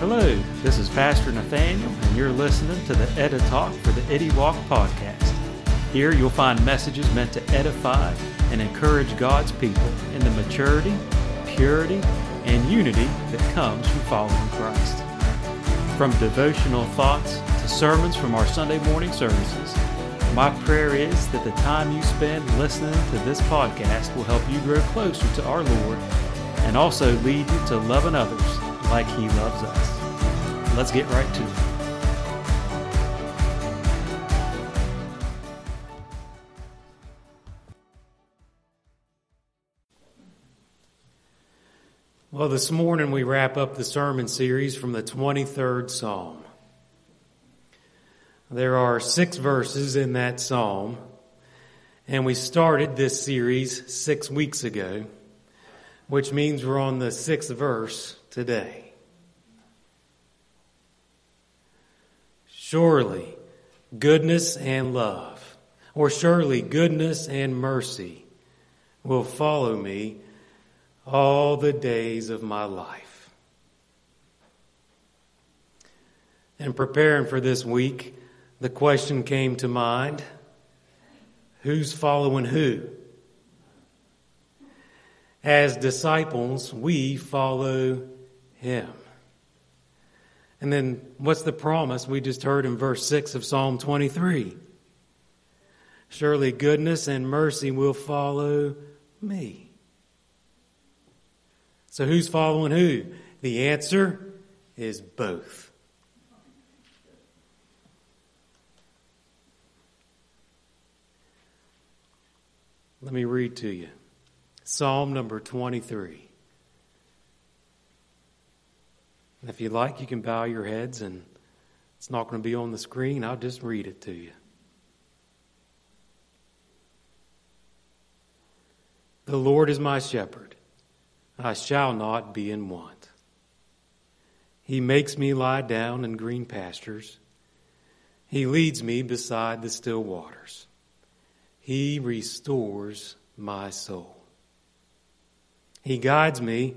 Hello, this is Pastor Nathaniel, and you're listening to the Edda Talk for the Eddie Walk podcast. Here you'll find messages meant to edify and encourage God's people in the maturity, purity, and unity that comes from following Christ. From devotional thoughts to sermons from our Sunday morning services, my prayer is that the time you spend listening to this podcast will help you grow closer to our Lord and also lead you to loving others like He loves us. Let's get right to it. Well, this morning we wrap up the sermon series from the 23rd Psalm. There are six verses in that psalm, and we started this series six weeks ago, which means we're on the sixth verse today. Surely goodness and love, or surely goodness and mercy will follow me all the days of my life. In preparing for this week, the question came to mind who's following who? As disciples, we follow him. And then what's the promise we just heard in verse 6 of Psalm 23? Surely goodness and mercy will follow me. So who's following who? The answer is both. Let me read to you Psalm number 23. And if you like, you can bow your heads, and it's not going to be on the screen. I'll just read it to you. The Lord is my shepherd, I shall not be in want. He makes me lie down in green pastures. He leads me beside the still waters. He restores my soul. He guides me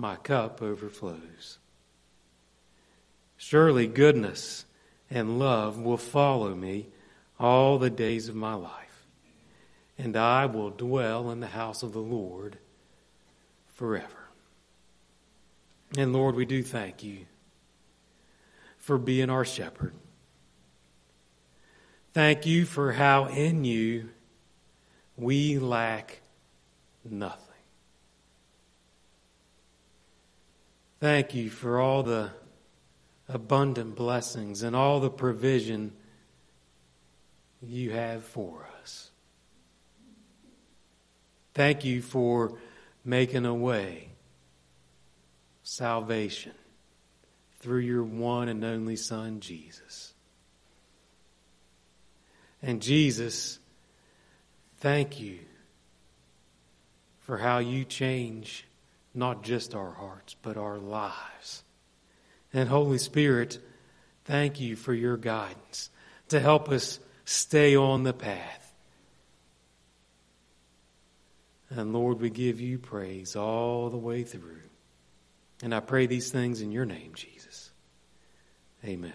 My cup overflows. Surely goodness and love will follow me all the days of my life, and I will dwell in the house of the Lord forever. And Lord, we do thank you for being our shepherd. Thank you for how in you we lack nothing. Thank you for all the abundant blessings and all the provision you have for us. Thank you for making a way, salvation, through your one and only Son, Jesus. And Jesus, thank you for how you change not just our hearts, but our lives. And Holy Spirit, thank you for your guidance to help us stay on the path. And Lord, we give you praise all the way through. And I pray these things in your name, Jesus. Amen.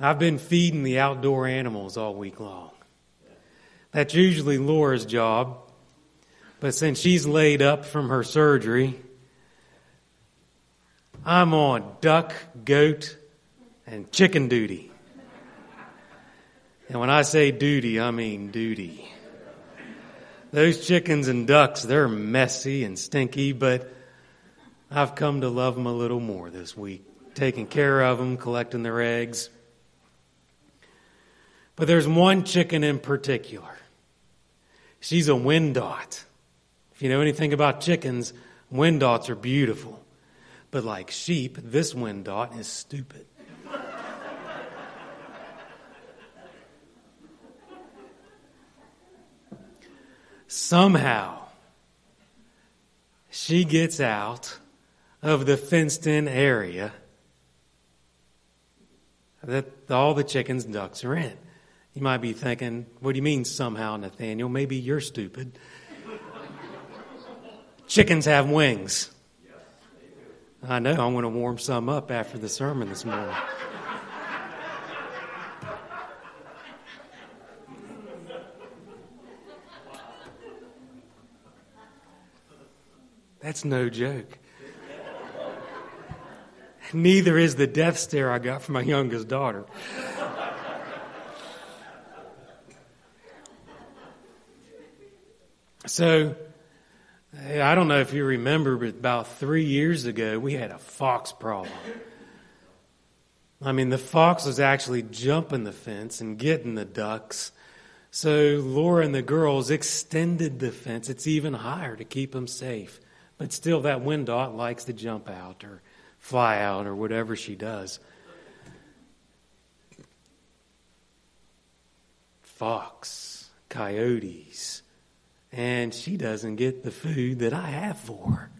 I've been feeding the outdoor animals all week long. That's usually Laura's job. But since she's laid up from her surgery, I'm on duck, goat, and chicken duty. And when I say duty, I mean duty. Those chickens and ducks, they're messy and stinky, but I've come to love them a little more this week. Taking care of them, collecting their eggs. But there's one chicken in particular. She's a Wyandotte. If you know anything about chickens, Wyandottes are beautiful. But like sheep, this Wyandotte is stupid. Somehow, she gets out of the fenced in area that all the chickens and ducks are in. You might be thinking, what do you mean somehow, Nathaniel? Maybe you're stupid. Chickens have wings. I know, I'm going to warm some up after the sermon this morning. That's no joke. Neither is the death stare I got from my youngest daughter. So, I don't know if you remember, but about three years ago, we had a fox problem. I mean, the fox was actually jumping the fence and getting the ducks. So Laura and the girls extended the fence. It's even higher to keep them safe. But still, that Wyandotte likes to jump out or fly out or whatever she does. Fox, coyotes, and she doesn't get the food that I have for her.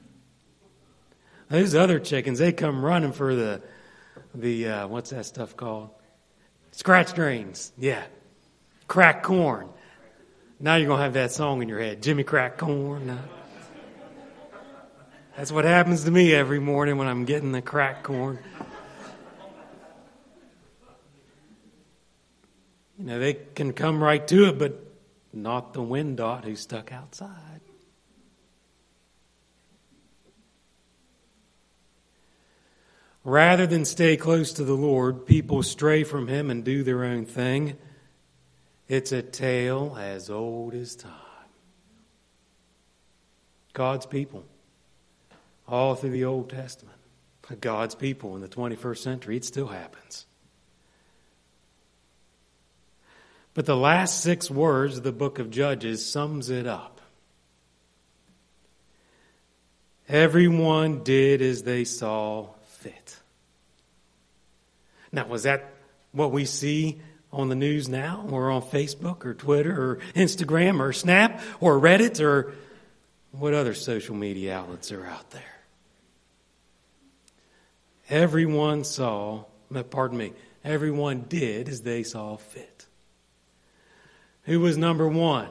Those other chickens, they come running for the the uh, what's that stuff called? Scratch grains. Yeah, crack corn. Now you're gonna have that song in your head, Jimmy Crack Corn. That's what happens to me every morning when I'm getting the crack corn. You know, they can come right to it, but not the Wyandotte who's stuck outside. Rather than stay close to the Lord, people stray from Him and do their own thing. It's a tale as old as time. God's people all through the Old Testament. God's people in the 21st century, it still happens. But the last six words of the book of Judges sums it up. Everyone did as they saw fit. Now, was that what we see on the news now, or on Facebook, or Twitter, or Instagram, or Snap, or Reddit, or what other social media outlets are out there? Everyone saw, pardon me, everyone did as they saw fit. Who was number one?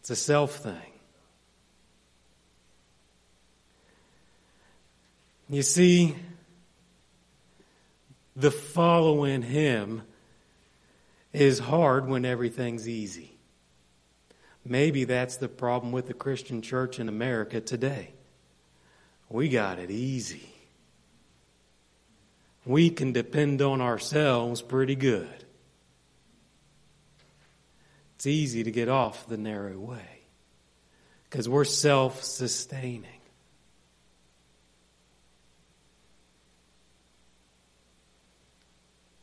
It's a self thing. You see, the following him is hard when everything's easy. Maybe that's the problem with the Christian church in America today. We got it easy. We can depend on ourselves pretty good. It's easy to get off the narrow way because we're self sustaining.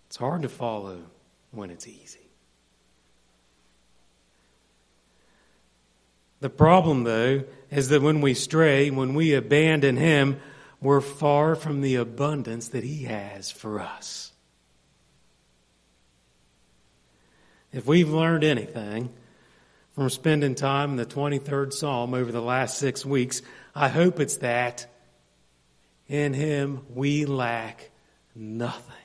It's hard to follow when it's easy. The problem, though, is that when we stray, when we abandon Him, we're far from the abundance that He has for us. If we've learned anything from spending time in the 23rd Psalm over the last six weeks, I hope it's that in Him we lack nothing.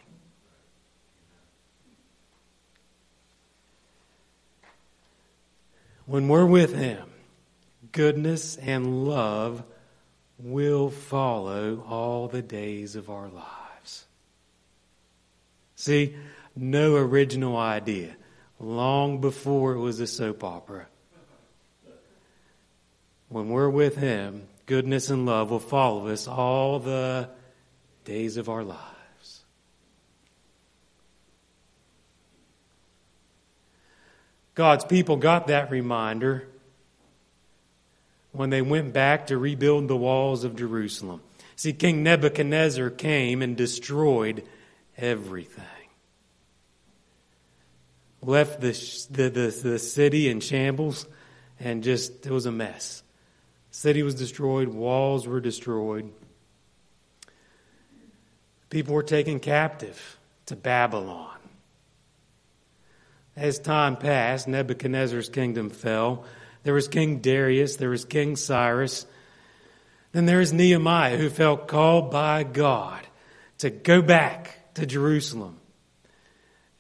When we're with Him, goodness and love will follow all the days of our lives. See, no original idea. Long before it was a soap opera. When we're with Him, goodness and love will follow us all the days of our lives. God's people got that reminder when they went back to rebuild the walls of Jerusalem. See, King Nebuchadnezzar came and destroyed everything. left the, the, the, the city in shambles and just, it was a mess. City was destroyed, walls were destroyed. People were taken captive to Babylon. As time passed, Nebuchadnezzar's kingdom fell. There was King Darius, there was King Cyrus. Then there is Nehemiah, who felt called by God to go back to Jerusalem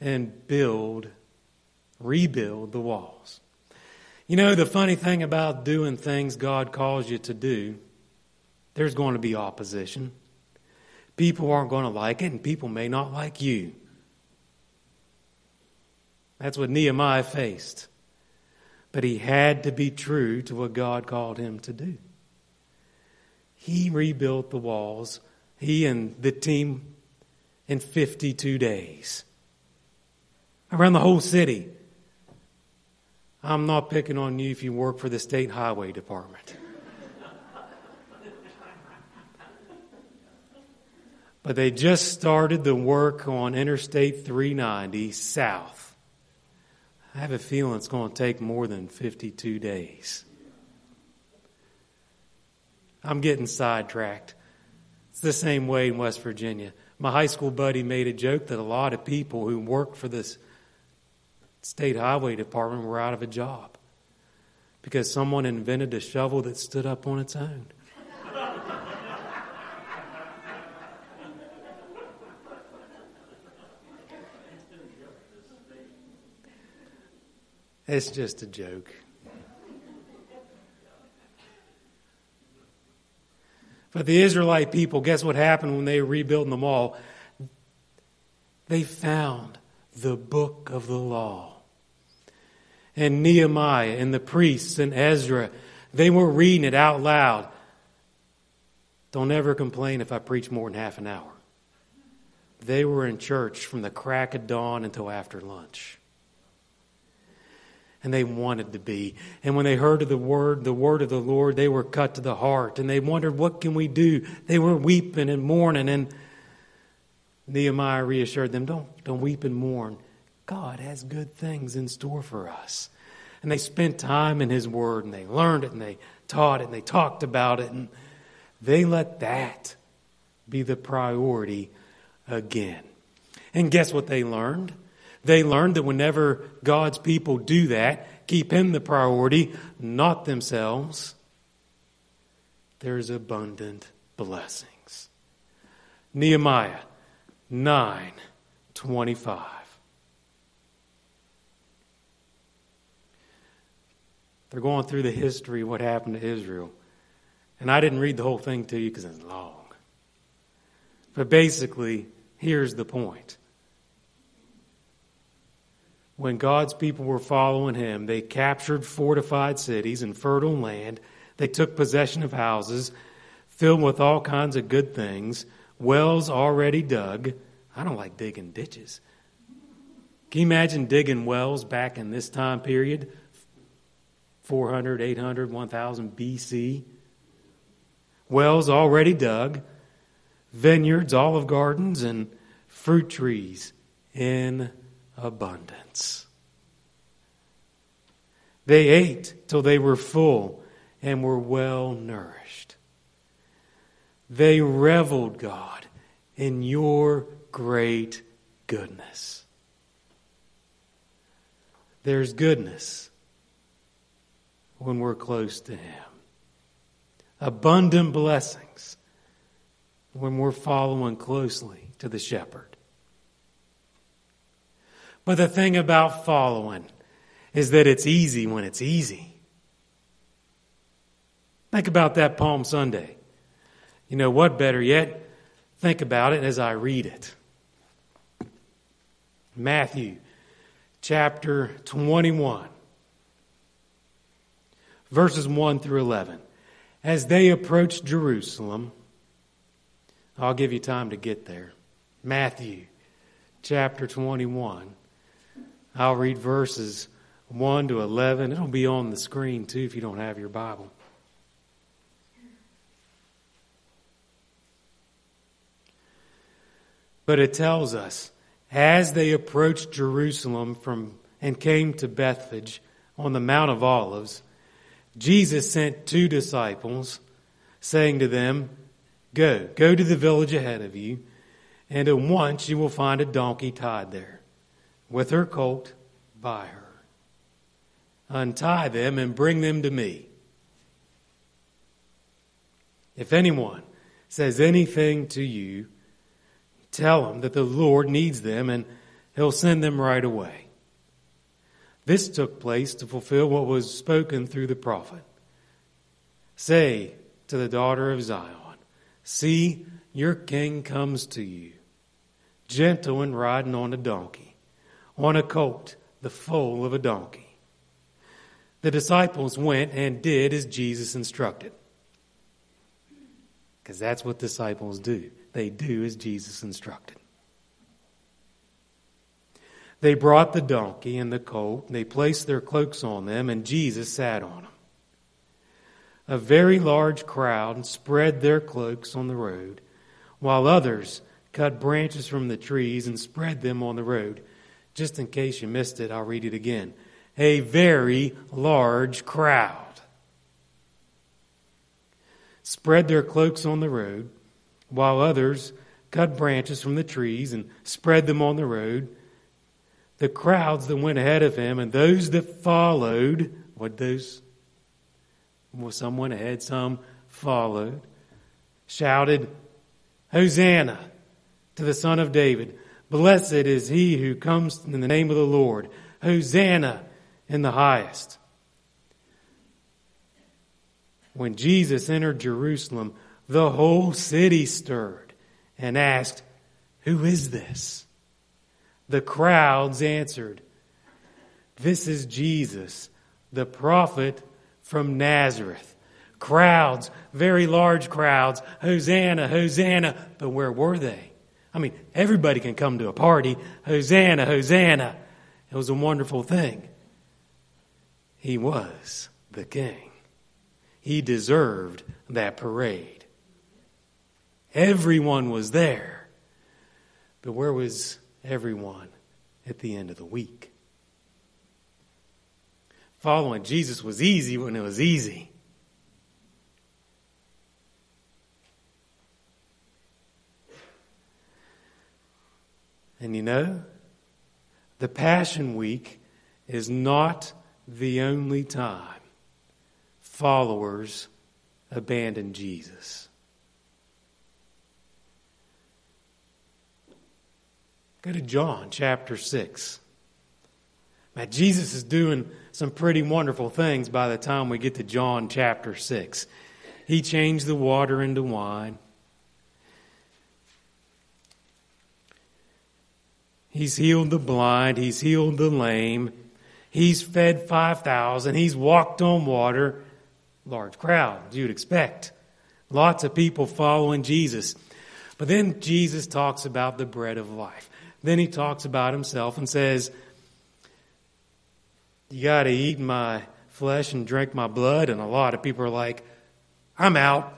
and build, rebuild the walls. You know, the funny thing about doing things God calls you to do, there's going to be opposition. People aren't going to like it, and people may not like you. That's what Nehemiah faced. But he had to be true to what God called him to do. He rebuilt the walls, he and the team, in 52 days. Around the whole city. I'm not picking on you if you work for the state highway department. but they just started the work on Interstate 390 south. I have a feeling it's going to take more than 52 days. I'm getting sidetracked. It's the same way in West Virginia. My high school buddy made a joke that a lot of people who work for this state highway department were out of a job because someone invented a shovel that stood up on its own. It's just a joke. But the Israelite people, guess what happened when they were rebuilding the wall? They found the book of the law. And Nehemiah and the priests and Ezra, they were reading it out loud. Don't ever complain if I preach more than half an hour. They were in church from the crack of dawn until after lunch and they wanted to be. And when they heard of the word, the word of the Lord, they were cut to the heart and they wondered, what can we do? They were weeping and mourning and Nehemiah reassured them, don't, don't weep and mourn. God has good things in store for us. And they spent time in His Word and they learned it and they taught it and they talked about it and they let that be the priority again. And guess what they learned? They learned that whenever God's people do that, keep Him the priority, not themselves, there's abundant blessings. Nehemiah 9 25. They're going through the history of what happened to Israel. And I didn't read the whole thing to you because it's long. But basically, here's the point when God's people were following him, they captured fortified cities and fertile land. They took possession of houses filled with all kinds of good things, wells already dug. I don't like digging ditches. Can you imagine digging wells back in this time period? 400, 800, 1000 BC. Wells already dug, vineyards, olive gardens, and fruit trees in abundance. They ate till they were full and were well nourished. They reveled, God, in your great goodness. There's goodness when we're close to Him, abundant blessings when we're following closely to the shepherd. But the thing about following is that it's easy when it's easy. Think about that Palm Sunday. You know what, better yet, think about it as I read it. Matthew chapter 21, verses 1 through 11. As they approached Jerusalem, I'll give you time to get there. Matthew chapter 21 I'll read verses 1 to 11. It'll be on the screen too if you don't have your Bible. But it tells us, as they approached Jerusalem from and came to Bethphage on the Mount of Olives, Jesus sent two disciples, saying to them, Go, go to the village ahead of you, and at once you will find a donkey tied there, with her colt by her. Untie them and bring them to me. If anyone says anything to you, tell him that the Lord needs them and he'll send them right away. This took place to fulfill what was spoken through the prophet. Say to the daughter of Zion, See, your king comes to you, gentle and riding on a donkey, on a colt, the foal of a donkey. The disciples went and did as Jesus instructed. Because that's what disciples do. They do as Jesus instructed. They brought the donkey and the colt, and they placed their cloaks on them, and Jesus sat on them. A very large crowd spread their cloaks on the road, while others cut branches from the trees and spread them on the road. Just in case you missed it, I'll read it again. A very large crowd spread their cloaks on the road, while others cut branches from the trees and spread them on the road. The crowds that went ahead of him and those that followed, what those? Well, some went ahead, some followed, shouted, Hosanna to the Son of David. Blessed is he who comes in the name of the Lord. Hosanna uh, in the highest. When Jesus entered Jerusalem, the whole city stirred and asked, Who is this? The crowds answered, This is Jesus, the prophet from Nazareth. Crowds, very large crowds, Hosanna, Hosanna. But where were they? I mean, everybody can come to a party. Hosanna, Hosanna. It was a wonderful thing. He was the king. He deserved that parade. Everyone was there. But where was everyone at the end of the week? Following Jesus was easy when it was easy. And you know, the Passion Week is not the only time followers abandon Jesus. Go to John chapter 6. Now, Jesus is doing some pretty wonderful things by the time we get to John chapter 6. He changed the water into wine. He's healed the blind. He's healed the lame. He's fed 5,000. He's walked on water large crowd, you'd expect. Lots of people following Jesus. But then Jesus talks about the bread of life. Then he talks about himself and says, You got to eat my flesh and drink my blood. And a lot of people are like, I'm out.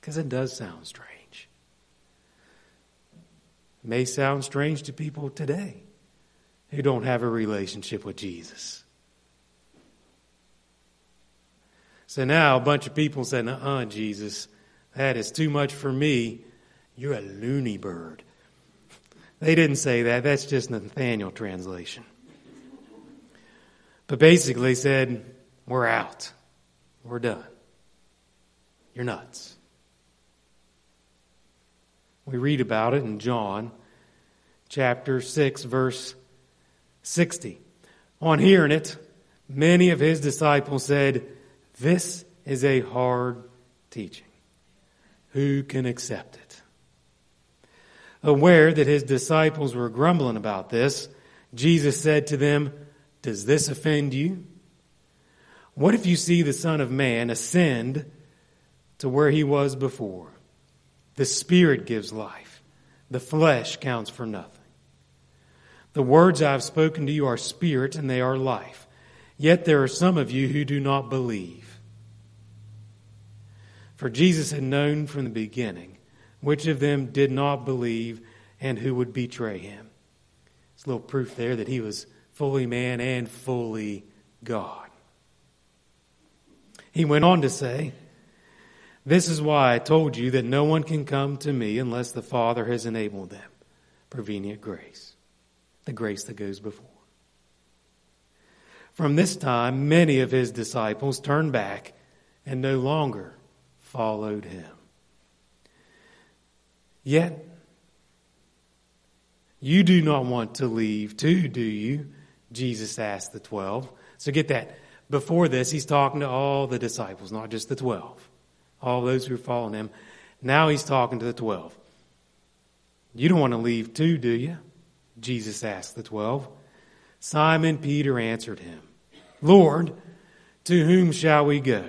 Because it does sound strange. May sound strange to people today who don't have a relationship with Jesus. So now a bunch of people said, uh uh Jesus, that is too much for me. You're a loony bird. They didn't say that. That's just Nathaniel translation. But basically said, we're out. We're done. You're nuts. We read about it in John chapter 6, verse 60. On hearing it, many of his disciples said, this is a hard teaching. Who can accept it? Aware that his disciples were grumbling about this, Jesus said to them, Does this offend you? What if you see the Son of Man ascend to where he was before? The Spirit gives life, the flesh counts for nothing. The words I have spoken to you are spirit and they are life. Yet there are some of you who do not believe. For Jesus had known from the beginning which of them did not believe and who would betray him. It's a little proof there that he was fully man and fully God. He went on to say, This is why I told you that no one can come to me unless the Father has enabled them. Prevenient grace, the grace that goes before. From this time, many of his disciples turned back and no longer followed him. Yet, you do not want to leave too, do you? Jesus asked the twelve. So get that. Before this, he's talking to all the disciples, not just the twelve, all those who are following him. Now he's talking to the twelve. You don't want to leave too, do you? Jesus asked the twelve. Simon Peter answered him, Lord, to whom shall we go?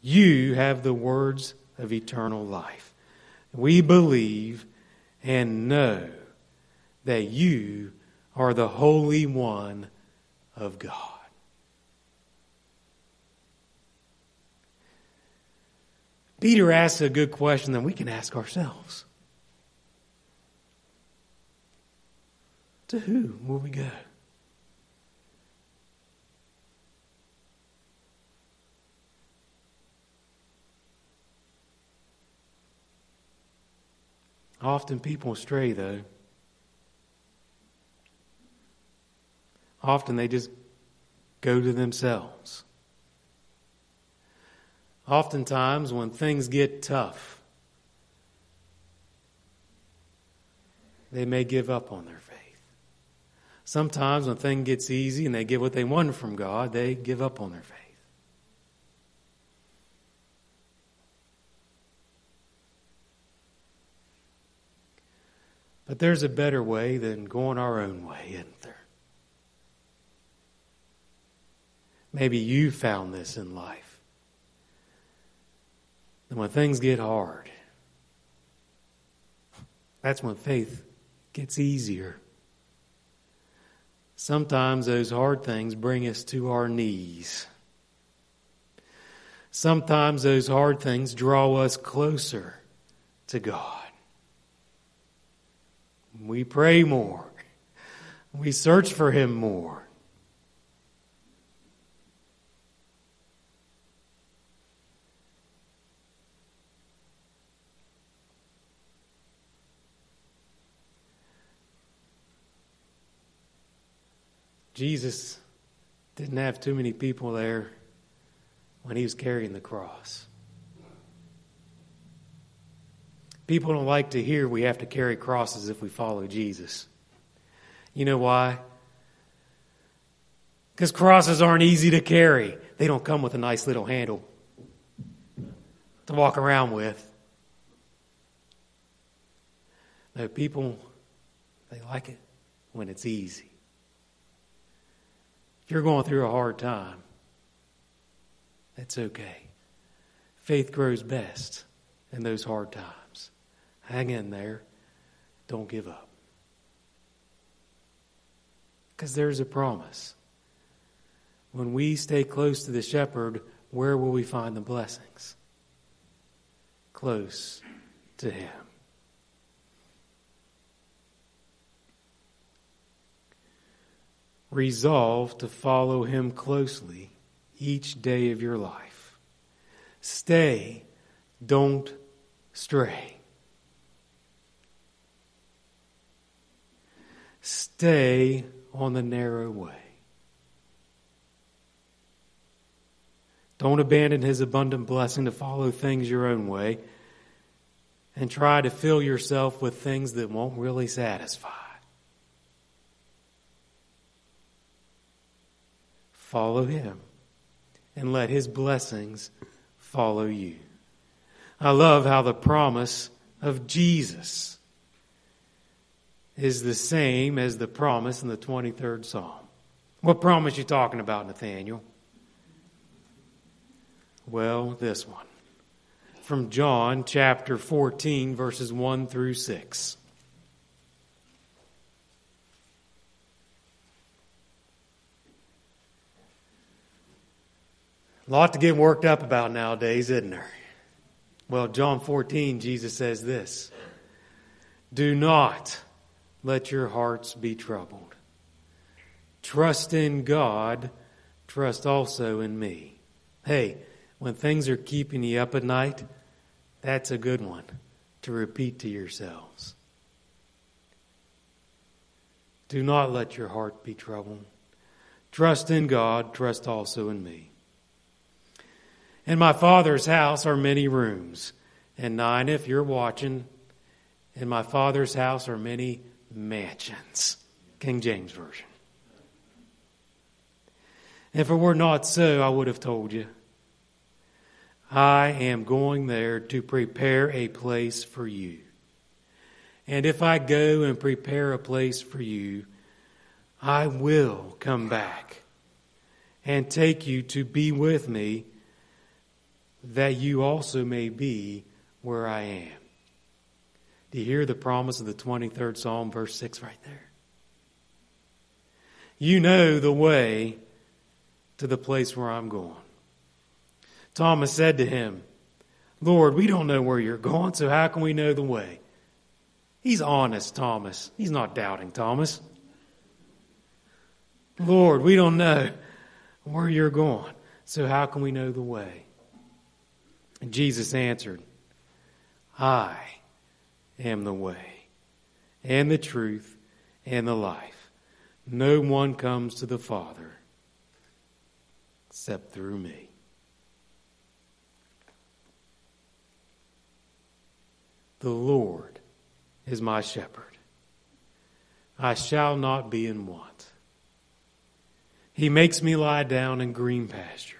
You have the words of eternal life. We believe and know that you are the Holy One of God. Peter asks a good question that we can ask ourselves. To who will we go? Often people stray, though. Often they just go to themselves. Oftentimes, when things get tough, they may give up on their faith. Sometimes, when things gets easy and they get what they want from God, they give up on their faith. But there's a better way than going our own way, isn't there? Maybe you found this in life. And when things get hard, that's when faith gets easier. Sometimes those hard things bring us to our knees. Sometimes those hard things draw us closer to God. We pray more. We search for Him more. Jesus didn't have too many people there when he was carrying the cross. People don't like to hear we have to carry crosses if we follow Jesus. You know why? Because crosses aren't easy to carry. They don't come with a nice little handle to walk around with. No, people, they like it when it's easy. You're going through a hard time, that's okay. Faith grows best in those hard times. Hang in there. Don't give up. Because there's a promise. When we stay close to the shepherd, where will we find the blessings? Close to him. Resolve to follow him closely each day of your life. Stay, don't stray. Stay on the narrow way. Don't abandon his abundant blessing to follow things your own way and try to fill yourself with things that won't really satisfy. Follow him and let his blessings follow you. I love how the promise of Jesus is the same as the promise in the 23rd Psalm. What promise you talking about, Nathaniel? Well, this one. From John chapter 14, verses 1 through 6. A lot to get worked up about nowadays, isn't there? Well, John 14, Jesus says this Do not let your hearts be troubled. Trust in God, trust also in me. Hey, when things are keeping you up at night, that's a good one to repeat to yourselves. Do not let your heart be troubled. Trust in God, trust also in me. In my Father's house are many rooms. And nine, if you're watching, in my Father's house are many mansions. King James Version. If it were not so, I would have told you. I am going there to prepare a place for you. And if I go and prepare a place for you, I will come back and take you to be with me, that you also may be where I am. Do you hear the promise of the 23rd Psalm, verse 6 right there? You know the way to the place where I'm going. Thomas said to him, Lord, we don't know where you're going, so how can we know the way? He's honest, Thomas. He's not doubting, Thomas. Lord, we don't know where you're going, so how can we know the way? Jesus answered, I am the way, and the truth, and the life. No one comes to the Father except through me. The Lord is my shepherd. I shall not be in want. He makes me lie down in green pastures.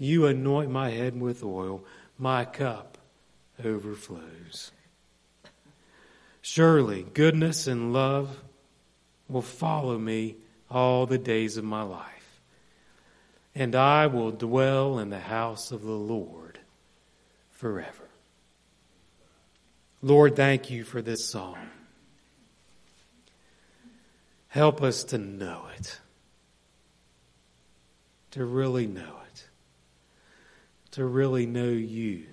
You anoint my head with oil. My cup overflows. Surely goodness and love will follow me all the days of my life, and I will dwell in the house of the Lord forever. Lord, thank you for this song. Help us to know it, to really know it, to really know you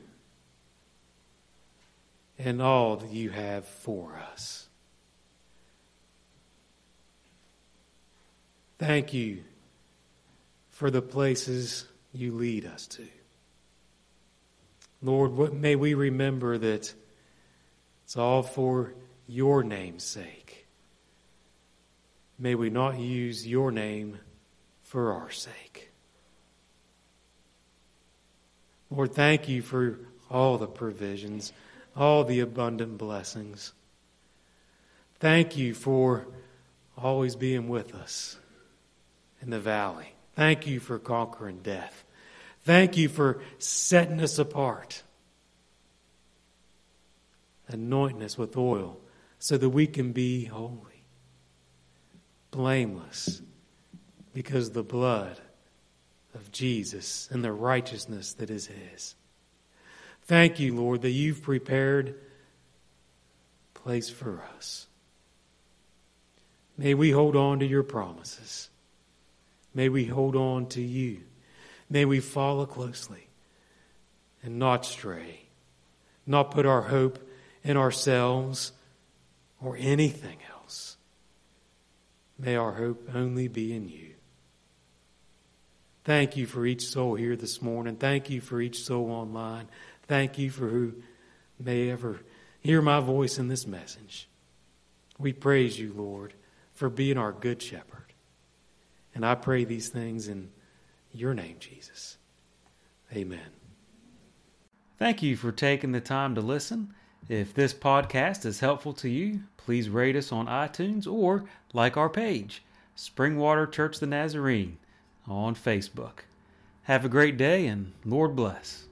and all that you have for us. Thank you for the places you lead us to. Lord, may we remember that it's all for your name's sake. May we not use your name for our sake. Lord, thank you for all the provisions, all the abundant blessings. Thank you for always being with us in the valley. Thank you for conquering death. Thank you for setting us apart anointing us with oil so that we can be holy, blameless, because the blood of Jesus and the righteousness that is His. Thank you, Lord, that you've prepared a place for us. May we hold on to your promises. May we hold on to you. May we follow closely and not stray, not put our hope in ourselves or anything else. May our hope only be in you. Thank you for each soul here this morning. Thank you for each soul online. Thank you for who may ever hear my voice in this message. We praise you, Lord, for being our good shepherd. And I pray these things in your name, Jesus. Amen. Thank you for taking the time to listen. If this podcast is helpful to you, please rate us on iTunes or like our page, Springwater Church the Nazarene, on Facebook. Have a great day and Lord bless.